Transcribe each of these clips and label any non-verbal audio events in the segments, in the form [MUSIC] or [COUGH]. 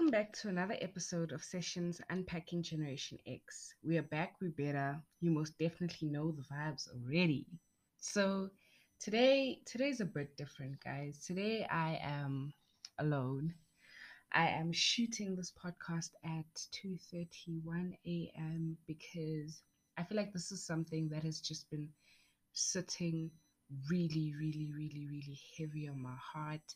Welcome back to another episode of Sessions Unpacking Generation X. We are back, we're better. You most definitely know the vibes already. So today today's a bit different, guys. Today I am alone. I am shooting this podcast at 2:31 a.m. because I feel like this is something that has just been sitting really, really, really, really heavy on my heart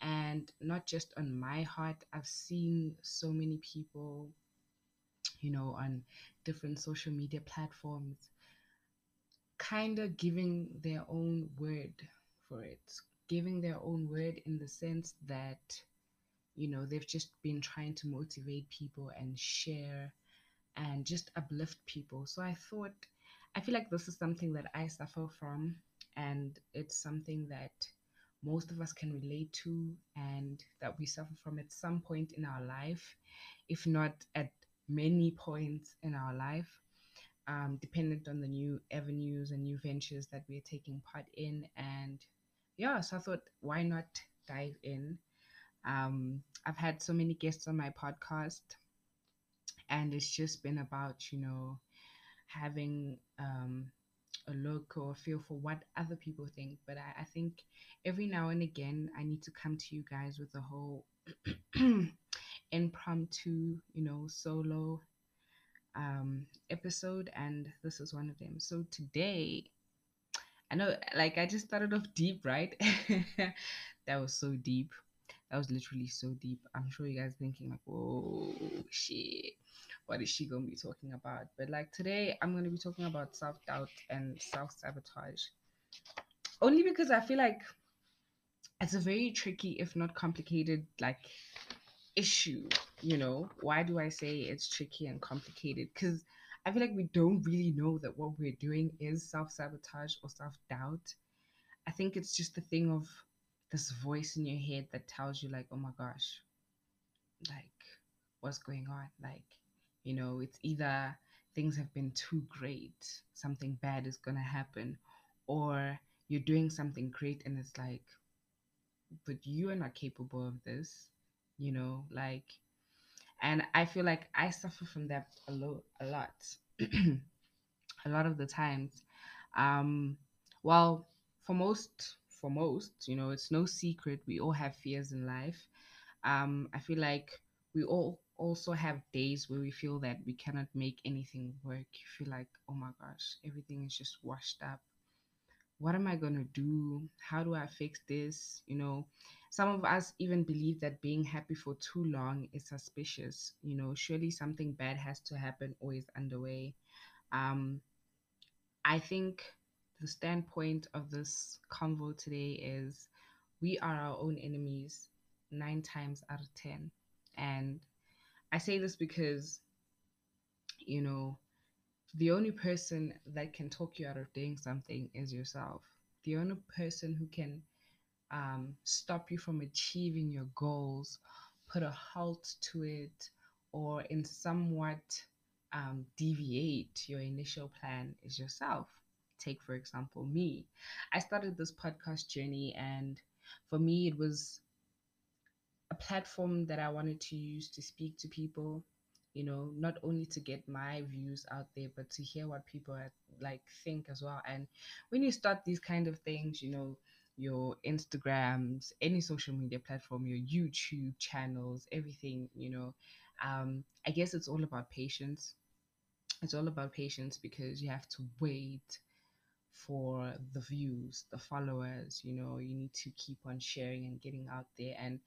and not just on my heart i've seen so many people you know on different social media platforms kind of giving their own word for it. Giving their own word in the sense that you know they've just been trying to motivate people and share and just uplift people. So i thought i feel like this is something that i suffer from and it's something that most of us can relate to and that we suffer from at some point in our life, if not at many points in our life, um, dependent on the new avenues and new ventures that we're taking part in. And yeah, so I thought, why not dive in? Um, I've had so many guests on my podcast, and it's just been about, you know, having um, a look or a feel for what other people think. But I, I think every now and again, I need to come to you guys with a whole [CLEARS THROAT] impromptu, you know, solo um, episode, and this is one of them. So today, I know, like, I just started off deep, right? [LAUGHS] that was so deep. That was literally so deep. I'm sure you guys thinking like, "Whoa, shit." What is she going to be talking about? But like today, I'm going to be talking about self doubt and self sabotage. Only because I feel like it's a very tricky, if not complicated, like issue. You know, why do I say it's tricky and complicated? Because I feel like we don't really know that what we're doing is self sabotage or self doubt. I think it's just the thing of this voice in your head that tells you, like, oh my gosh, like, what's going on? Like, you know, it's either things have been too great, something bad is going to happen, or you're doing something great and it's like, but you are not capable of this, you know, like, and I feel like I suffer from that a lot, a lot, [CLEARS THROAT] a lot of the times. Um, well, for most, for most, you know, it's no secret we all have fears in life. Um, I feel like we all also have days where we feel that we cannot make anything work. You feel like, oh my gosh, everything is just washed up. What am I going to do? How do I fix this? You know, some of us even believe that being happy for too long is suspicious. You know, surely something bad has to happen or is underway. Um, I think the standpoint of this convo today is we are our own enemies nine times out of ten. And I say this because, you know, the only person that can talk you out of doing something is yourself. The only person who can um, stop you from achieving your goals, put a halt to it, or in somewhat um, deviate your initial plan is yourself. Take, for example, me. I started this podcast journey, and for me, it was a platform that I wanted to use to speak to people, you know, not only to get my views out there, but to hear what people are, like think as well. And when you start these kind of things, you know, your Instagrams, any social media platform, your YouTube channels, everything, you know, um, I guess it's all about patience. It's all about patience because you have to wait for the views, the followers, you know, you need to keep on sharing and getting out there. And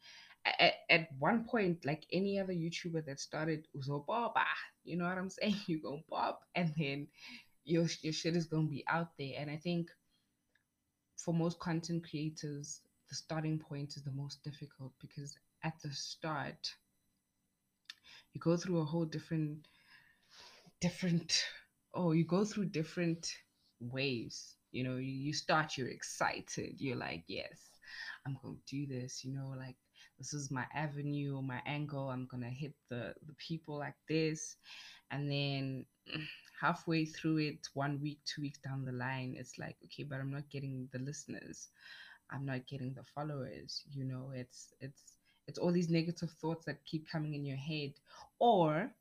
at, at one point, like any other YouTuber that started Uzobaba, ah, you know what I'm [LAUGHS] saying? You go pop and then your your shit is gonna be out there. And I think for most content creators, the starting point is the most difficult because at the start you go through a whole different different oh you go through different waves you know you, start you're excited you're like yes i'm going to do this you know like this is my avenue my angle i'm gonna hit the the people like this and then [CLEARS THROAT] halfway through it one week two weeks down the line it's like okay but i'm not getting the listeners i'm not getting the followers you know it's it's it's all these negative thoughts that keep coming in your head. Or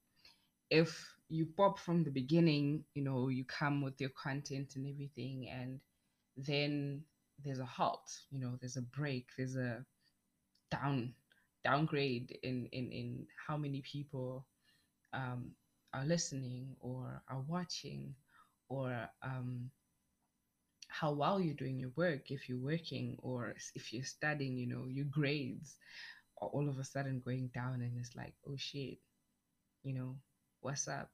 if you pop from the beginning, you know, you come with your content and everything, and then there's a halt, you know, there's a break, there's a down downgrade in in in how many people um, are listening or are watching or um, how well you're doing your work if you're working or if you're studying you know your grades are all of a sudden going down and it's like oh shit you know what's up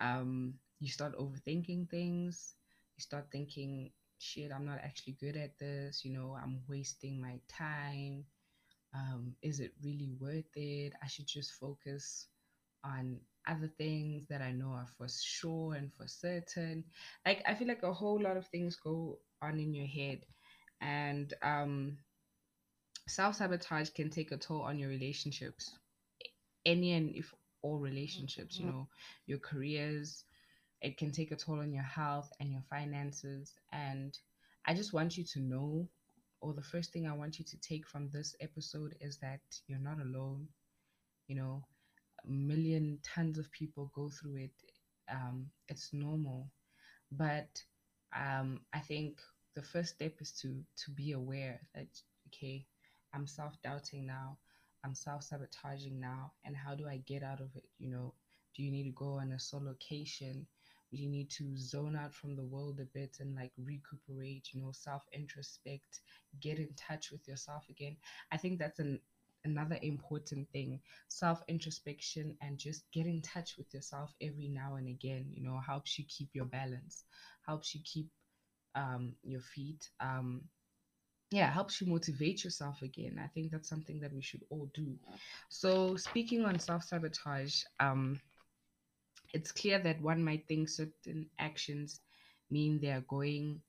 um you start overthinking things. You start thinking shit i'm not actually good at this. You know i'm wasting my time. Um is it really worth it? I should just focus on other things that I know are for sure and for certain. Like I feel like a whole lot of things go on in your head, and um, self sabotage can take a toll on your relationships, any and if all relationships. You know, your careers. It can take a toll on your health and your finances. And I just want you to know, or the first thing I want you to take from this episode is that you're not alone. You know, a million tons of people go through it um, it's normal but um, i think the first step is to to be aware that okay i'm self-doubting now i'm self-sabotaging now and how do i get out of it you know? Do you need to go on a solocation? Do you need to zone out from the world a bit and like recuperate you know self introspect get in touch with yourself again? I think that's an another important thing. Self introspection and just get in touch with yourself every now and again you know helps you keep your balance helps you keep um, your feet um, yeah helps you motivate yourself again i think that's something that we should all do. So speaking on self-sabotage um, it's clear that one might think certain actions mean they are going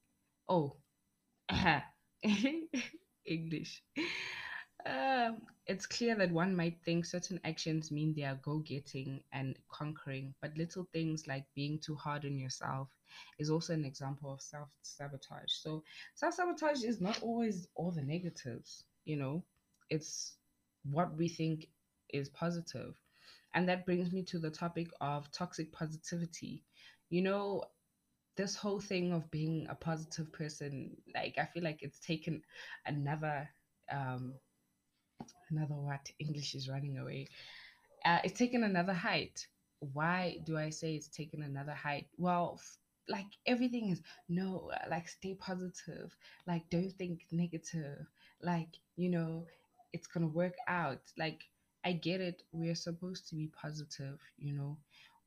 oh [LAUGHS] english um, it's clear that one might think certain actions mean they are go getting and conquering, but little things like being too hard on yourself is also an example of self sabotage. So, self sabotage is not always all the negatives, you know, it's what we think is positive. And that brings me to the topic of toxic positivity. You know, this whole thing of being a positive person, like, I feel like it's taken another um, another what [LAUGHS] english is running away. Uh, it's taken another height. Why do i say it's taken another height? Well f- like everything is no uh, like stay positive. Like don't think negative. Like you know it's gonna work out. Like i get it. We're supposed to be positive you know.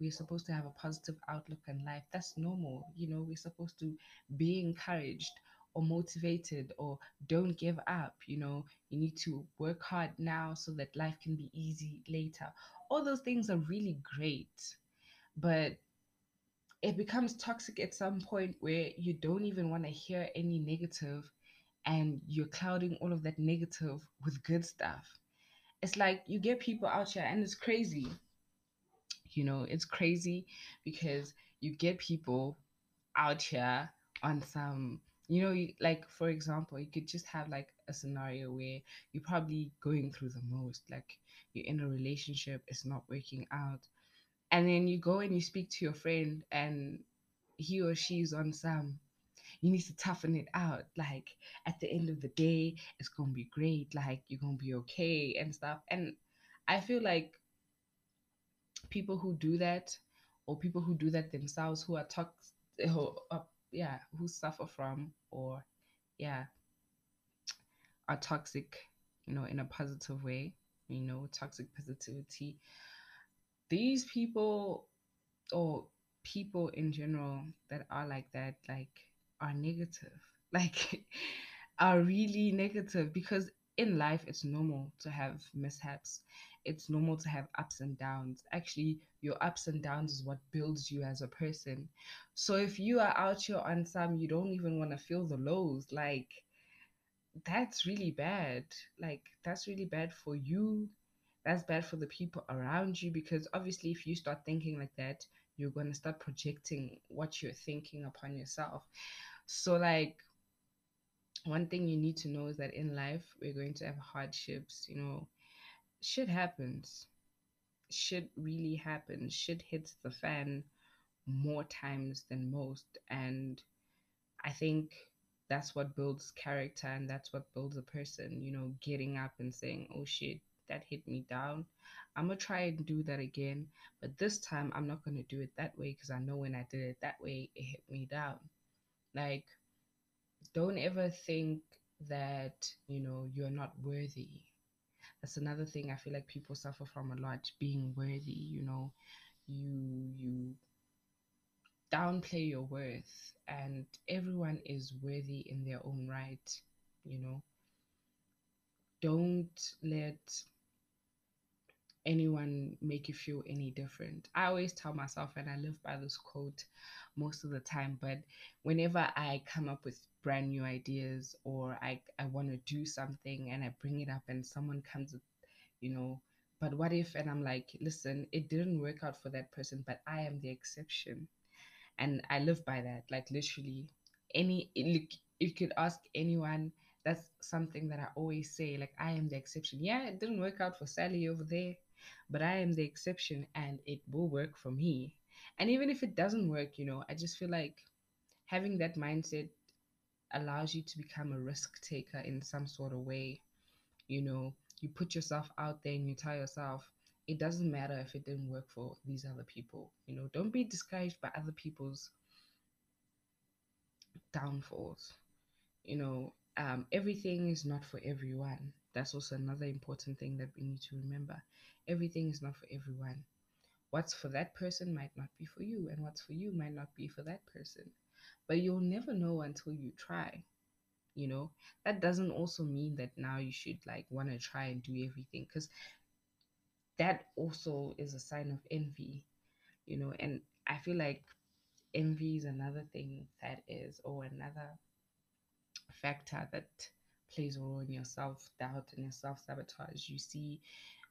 We're supposed to have a positive outlook on life. That's normal you know. We're supposed to be encouraged or motivated or don't give up you know you need to work hard now so that life can be easy later. All those things are really great but it becomes toxic at some point where you don't even want to hear any negative and you're clouding all of that negative with good stuff. It's like you get people out here and it's crazy. You know it's crazy because you get people out here on some you know you, like for example you could just have like a scenario where you're probably going through the most like you're in a relationship it's not working out and then you go and you speak to your friend and he or she's on some you need to toughen it out like at the end of the day it's gonna be great like you're gonna be okay and stuff and i feel like people who do that or people who do that themselves who are toxic yeah who suffer from or yeah are toxic you know in a positive way you know toxic positivity. These people or people in general that are like that like are negative. [LAUGHS] Like are really negative because in life it's normal to have mishaps it's normal to have ups and downs. Actually, your ups and downs is what builds you as a person. So if you are out here on some, you don't even want to feel the lows, like that's really bad. Like that's really bad for you. That's bad for the people around you because obviously, if you start thinking like that, you're going to start projecting what you're thinking upon yourself. So, like, one thing you need to know is that in life, we're going to have hardships, you know, shit happens. Shit really happens. Shit hits the fan more times than most. And I think that's what builds character and that's what builds a person, you know, getting up and saying, oh shit, that hit me down. I'm gonna try and do that again, but this time I'm not gonna do it that way because I know when I did it that way, it hit me down. Like, don't ever think that, you know, you're not worthy. That's another thing I feel like people suffer from a lot, being worthy, you know. You you downplay your worth and everyone is worthy in their own right, you know. Don't let anyone make you feel any different. I always tell myself, and I live by this quote most of the time, but whenever I come up with brand new ideas or I, I want to do something and I bring it up and someone comes with, you know, but what if, and I'm like, listen, it didn't work out for that person, but I am the exception. And I live by that. Like, literally, any, look, you could ask anyone that's something that I always say. Like, I am the exception. Yeah, it didn't work out for Sally over there but I am the exception and it will work for me. And even if it doesn't work, you know, I just feel like having that mindset allows you to become a risk taker in some sort of way. You know, you put yourself out there and you tell yourself, it doesn't matter if it didn't work for these other people. You know, don't be discouraged by other people's downfalls. You know, um, everything is not for everyone. That's also another important thing that we need to remember. Everything is not for everyone. What's for that person might not be for you, and what's for you might not be for that person. But you'll never know until you try. You know, that doesn't also mean that now you should like want to try and do everything because that also is a sign of envy, you know, and I feel like envy is another thing that is, or another factor that plays a role in your self doubt and your self sabotage. You see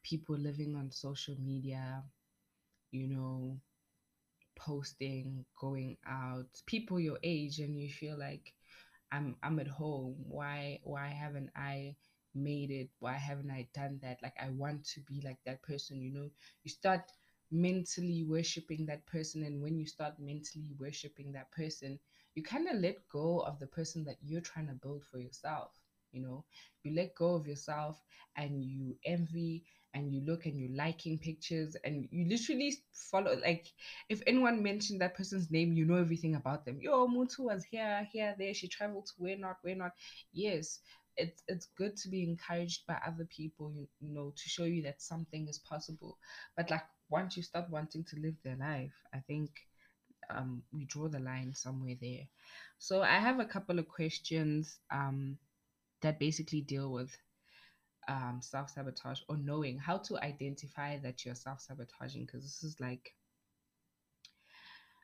people living on social media, you know, posting, going out, people your age, and you feel like I'm I'm at home. Why why haven't I made it? Why haven't I done that? Like I want to be like that person, you know. You start mentally worshiping that person and when you start mentally worshiping that person, you kind of let go of the person that you're trying to build for yourself you know you let go of yourself and you envy and you look and you're liking pictures and you literally follow like if anyone mentioned that person's name you know everything about them. Yo mutu was here here there she traveled to where not where not. Yes it's it's good to be encouraged by other people you, you know to show you that something is possible. But like once you start wanting to live their life i think um we draw the line somewhere there. So i have a couple of questions um that basically deal with um, self sabotage or knowing how to identify that you're self sabotaging because this is like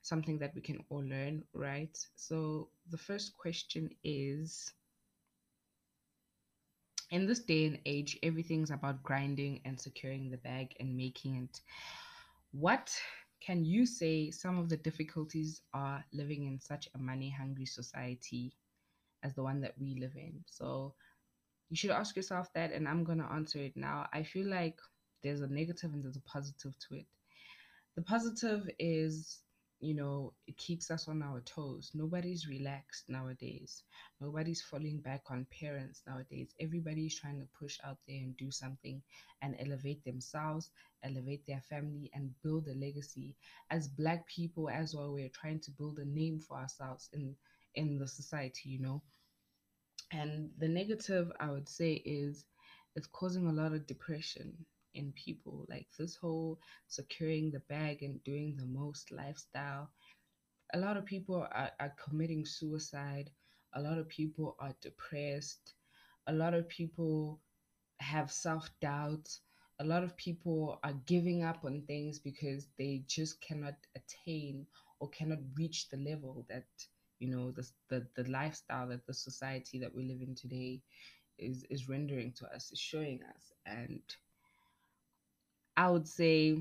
something that we can all learn, right? So, the first question is in this day and age, everything's about grinding and securing the bag and making it. What can you say some of the difficulties are living in such a money hungry society as the one that we live in. So you should ask yourself that, and I'm going to answer it now. I feel like there's a negative and there's a positive to it. The positive is, you know, it keeps us on our toes. Nobody's relaxed nowadays. Nobody's falling back on parents nowadays. Everybody's trying to push out there and do something and elevate themselves, elevate their family, and build a legacy. As Black people, as well, we're trying to build a name for ourselves in in the society, you know. And the negative, I would say, is it's causing a lot of depression in people. Like this whole securing the bag and doing the most lifestyle. A lot of people are, are committing suicide. A lot of people are depressed. A lot of people have self doubt. A lot of people are giving up on things because they just cannot attain or cannot reach the level that you know the, the the lifestyle that the society that we live in today is is rendering to us is showing us and i would say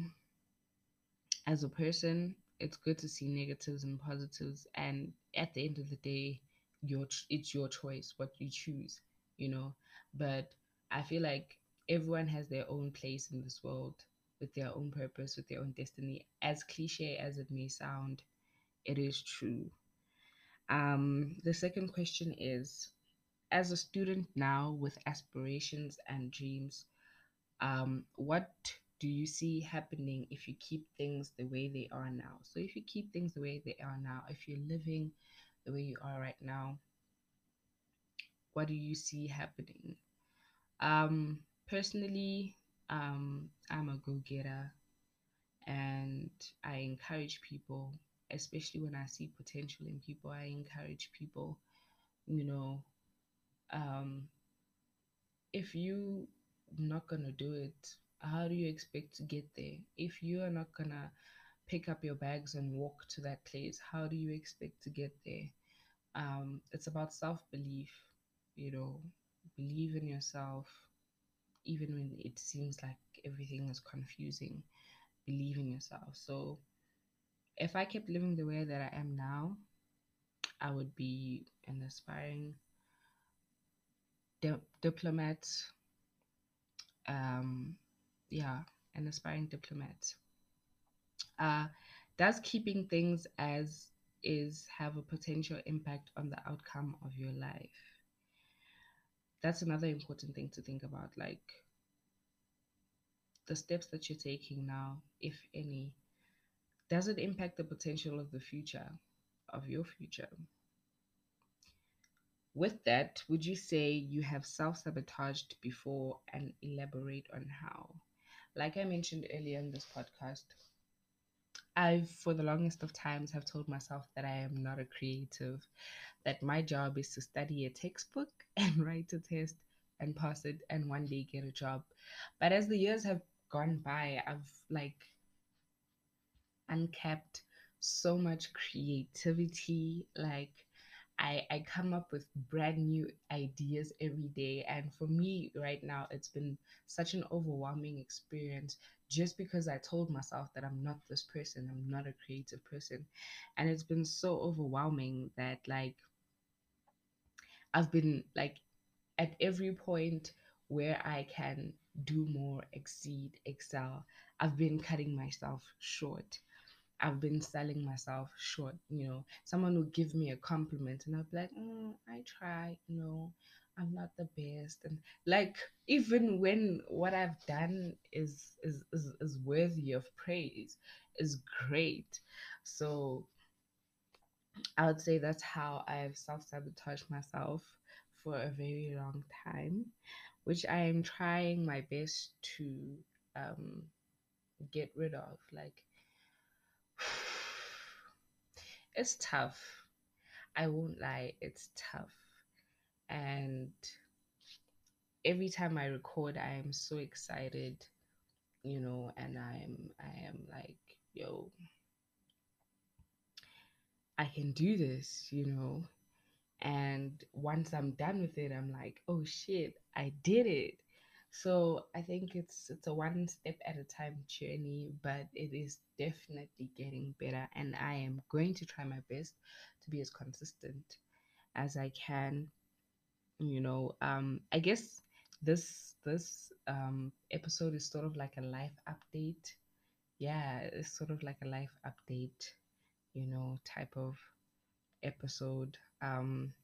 as a person it's good to see negatives and positives and at the end of the day your it's your choice what you choose you know but i feel like everyone has their own place in this world with their own purpose, with their own destiny. As cliche as it may sound, it is true. Um, the second question is As a student now with aspirations and dreams, um, what do you see happening if you keep things the way they are now? So, if you keep things the way they are now, if you're living the way you are right now, what do you see happening? Um, personally, um, I'm a go getter and I encourage people, especially when I see potential in people, I encourage people, you know, um, if you not gonna do it, how do you expect to get there? If you are not gonna pick up your bags and walk to that place, how do you expect to get there? Um, it's about self belief, you know, believe in yourself, even when it seems like everything is confusing, believe in yourself. So, if I kept living the way that I am now, I would be an aspiring di- diplomat. Um, yeah, an aspiring diplomat. Uh, does keeping things as is have a potential impact on the outcome of your life? That's another important thing to think about. Like the steps that you're taking now, if any, does it impact the potential of the future, of your future? With that, would you say you have self sabotaged before and elaborate on how? Like I mentioned earlier in this podcast, I've, for the longest of times, have told myself that I am not a creative, that my job is to study a textbook [LAUGHS] and write a test and pass it and one day get a job. But as the years have gone by, I've like uncapped so much creativity. Like I, I come up with brand new ideas every day. And for me right now, it's been such an overwhelming experience just because I told myself that I'm not this person, I'm not a creative person. And it's been so overwhelming that like I've been like at every point where I can do more, exceed, excel, I've been cutting myself short. I've been selling myself short. You know, someone will give me a compliment and I'll be like, mm, I try, you know, I'm not the best. And like, even when what I've done is, is, is, is worthy of praise, is great. So I would say that's how I've self sabotaged myself for a very long time, which I am trying my best to um, get rid of. Like, it's tough. I won't lie, it's tough. And every time I record, I am so excited, you know, and I'm I am like, yo, I can do this, you know. And once I'm done with it, I'm like, oh shit, I did it. So I think it's it's a one step at a time journey, but it is definitely getting better and I am going to try my best to be as consistent as I can. You know, um I guess this this um episode is sort of like a life update. Yeah, it's sort of like a life update, you know, type of episode. Um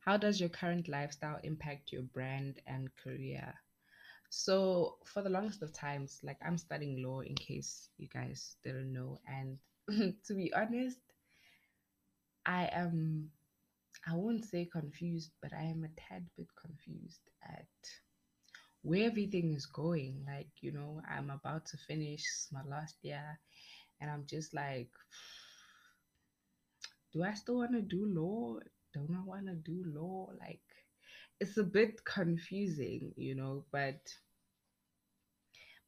how does your current lifestyle impact your brand and career? So for the longest of times, like I'm studying law in case you guys didn't know. And [LAUGHS] to be honest, I am I won't say confused, but I am a tad bit confused at where everything is going. Like, you know, I'm about to finish my last year and I'm just like [SIGHS] do I still want to do law? Don't I want to do law? Like it's a bit confusing, you know, but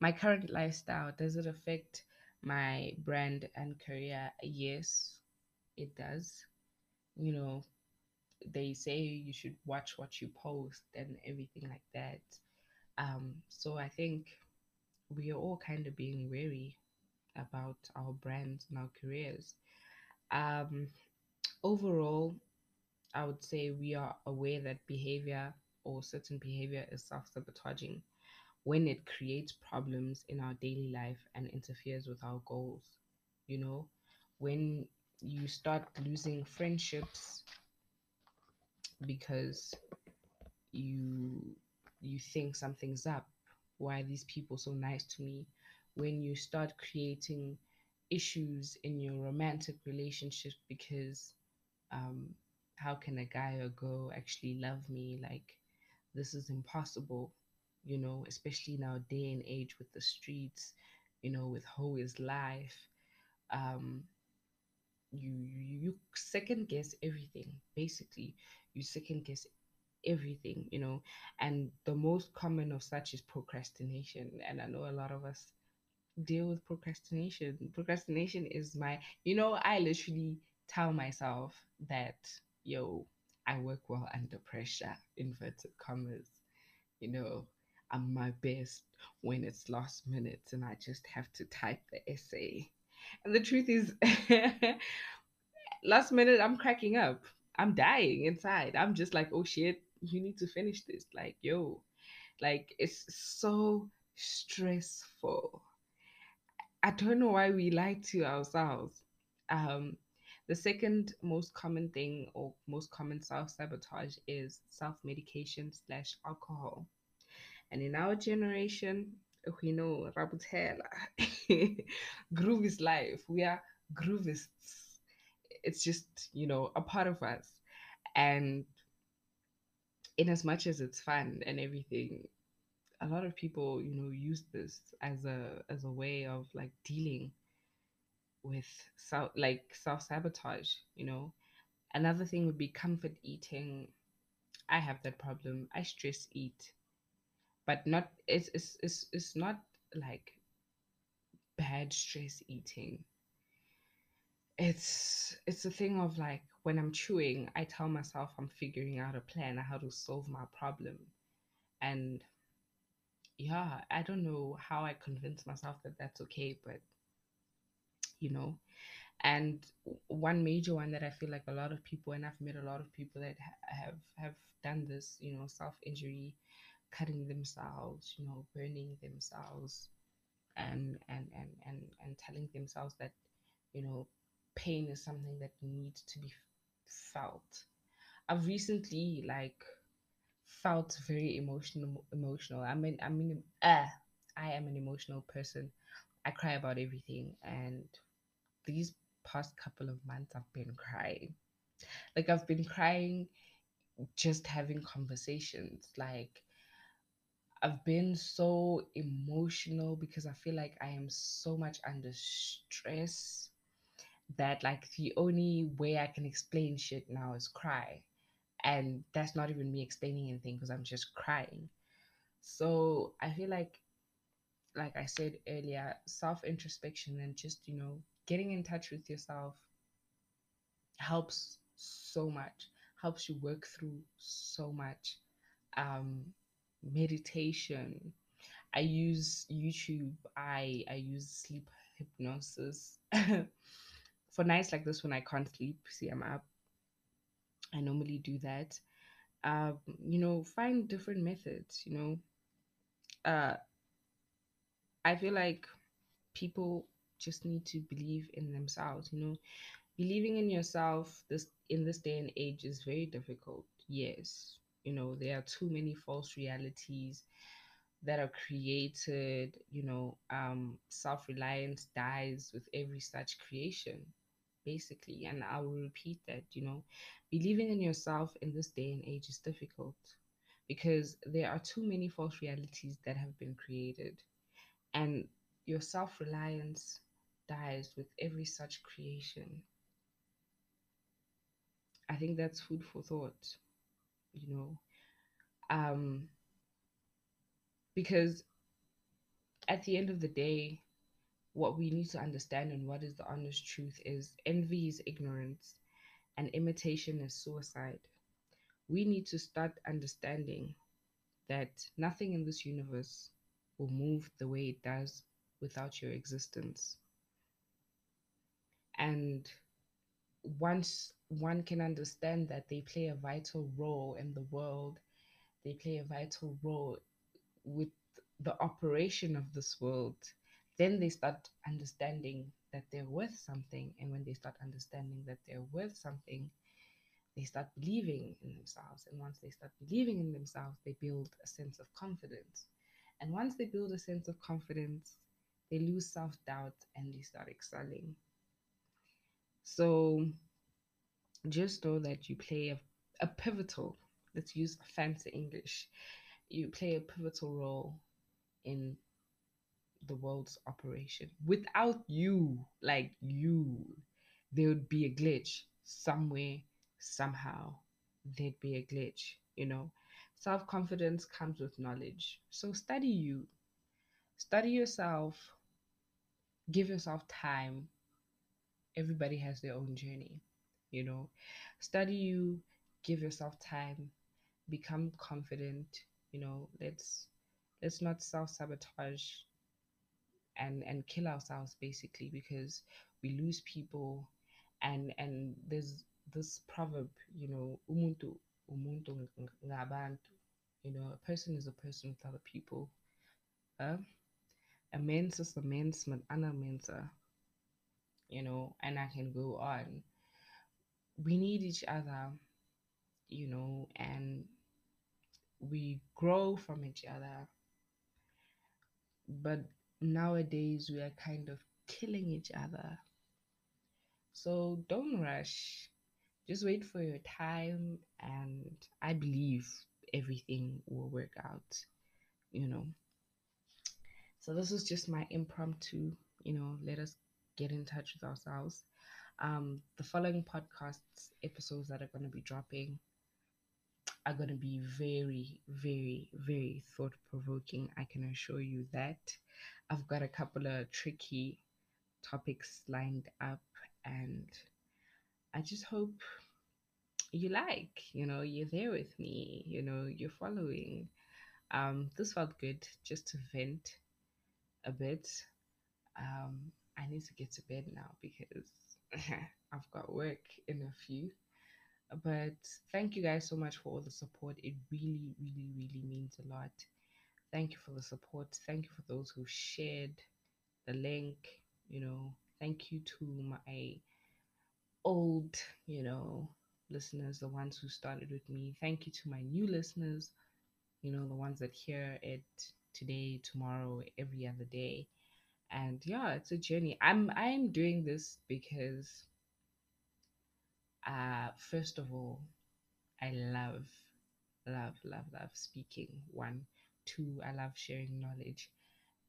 my current lifestyle does it affect my brand and career? Yes, it does. You know, they say you should watch what you post and everything like that. Um, so I think we are all kind of being wary about our brands and our careers. Um, overall, I would say we are aware that behavior or certain behavior is self sabotaging when it creates problems in our daily life and interferes with our goals. You know, when you start losing friendships because you you think something's up. Why are these people so nice to me? When you start creating issues in your romantic relationship because um how can a guy or girl actually love me? Like this is impossible you know especially in our day and age with the streets you know with hoe is life um you you you second guess everything basically. You second guess everything you know and the most common of such is procrastination and i know a lot of us deal with procrastination. Procrastination is my you know i literally tell myself that yo i work well under pressure inverted commas you know i'm my best when it's last minute and i just have to type the essay. And the truth is [LAUGHS] last minute i'm cracking up. I'm dying inside. I'm just like oh shit you need to finish this. Like yo like it's so stressful. I don't know why we lie to ourselves. Um the second most common thing or most common self-sabotage is self-medication slash alcohol and in our generation we know rabutela [LAUGHS] groove is life. We are groovists. It's just you know a part of us. And in as much as it's fun and everything a lot of people you know use this as a as a way of like dealing with self like self sabotage you know? Another thing would be comfort eating. I have that problem. I stress eat but not it's it's it's, it's not like bad stress eating. It's it's a thing of like when i'm chewing i tell myself i'm figuring out a plan how to solve my problem. And yeah i don't know how i convince myself that that's okay but you know. And one major one that i feel like a lot of people and i've met a lot of people that ha- have have done this you know self injury cutting themselves you know burning themselves and and and and, and telling themselves that you know pain is something that needs to be felt. I've recently like felt very emotional emotional. I mean i mean uh, i am an emotional person. I cry about everything and these past couple of months i've been crying. Like i've been crying just having conversations like i've been so emotional because i feel like i am so much under stress that like the only way i can explain shit now is cry. And that's not even me explaining anything because i'm just crying. So i feel like like i said earlier self introspection and just you know getting in touch with yourself helps so much helps you work through so much um meditation. I use youtube. I i use sleep hypnosis. [LAUGHS] For nights like this when i can't sleep see i'm up. I normally do that. Um you know find different methods you know. Uh i feel like people just need to believe in themselves you know. Believing in yourself this in this day and age is very difficult yes you know there are too many false realities that are created you know um self-reliance dies with every such creation basically. And i will repeat that you know believing in yourself in this day and age is difficult because there are too many false realities that have been created. And your self-reliance dies with every such creation. I think that's food for thought you know um because at the end of the day what we need to understand and what is the honest truth is envy is ignorance and imitation is suicide. We need to start understanding that nothing in this universe will move the way it does without your existence. And once one can understand that they play a vital role in the world, they play a vital role with the operation of this world, then they start understanding that they're worth something. And when they start understanding that they're worth something, they start believing in themselves. And once they start believing in themselves, they build a sense of confidence. And once they build a sense of confidence, they lose self doubt and they start excelling. So just know that you play a, a pivotal, let's use fancy English, you play a pivotal role in the world's operation. Without you, like you, there would be a glitch somewhere, somehow. There'd be a glitch, you know. Self confidence comes with knowledge. So study you, study yourself, give yourself time. Everybody has their own journey, you know. Study you, give yourself time, become confident, you know. Let's let's not self sabotage and and kill ourselves basically because we lose people. And and there's this proverb you know umuntu umuntu ngabantu. You know a person is a person with other people. A mens is a mens met ander mense you know and i can go on we need each other you know and we grow from each other but nowadays we are kind of killing each other. So don't rush. Just wait for your time, and I believe everything will work out, you know. So, this is just my impromptu, you know, let us get in touch with ourselves. Um, the following podcasts, episodes that are going to be dropping, are going to be very, very, very thought provoking. I can assure you that. I've got a couple of tricky topics lined up, and I just hope you like, you know, you're there with me, you know, you're following. Um, this felt good just to vent a bit. Um, I need to get to bed now because [LAUGHS] I've got work in a few. But thank you guys so much for all the support. It really, really, really means a lot. Thank you for the support. Thank you for those who shared the link. You know, thank you to my old, you know, listeners, the ones who started with me. Thank you to my new listeners, you know, the ones that hear it today, tomorrow, every other day. And yeah, it's a journey. I'm I'm doing this because uh, first of all, I love, love, love, love speaking. One, two, I love sharing knowledge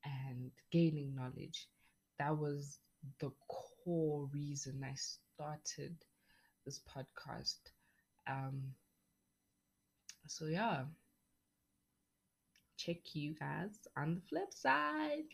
and gaining knowledge. That was the core reason I started this podcast. Um, so yeah, check you guys on the flip side.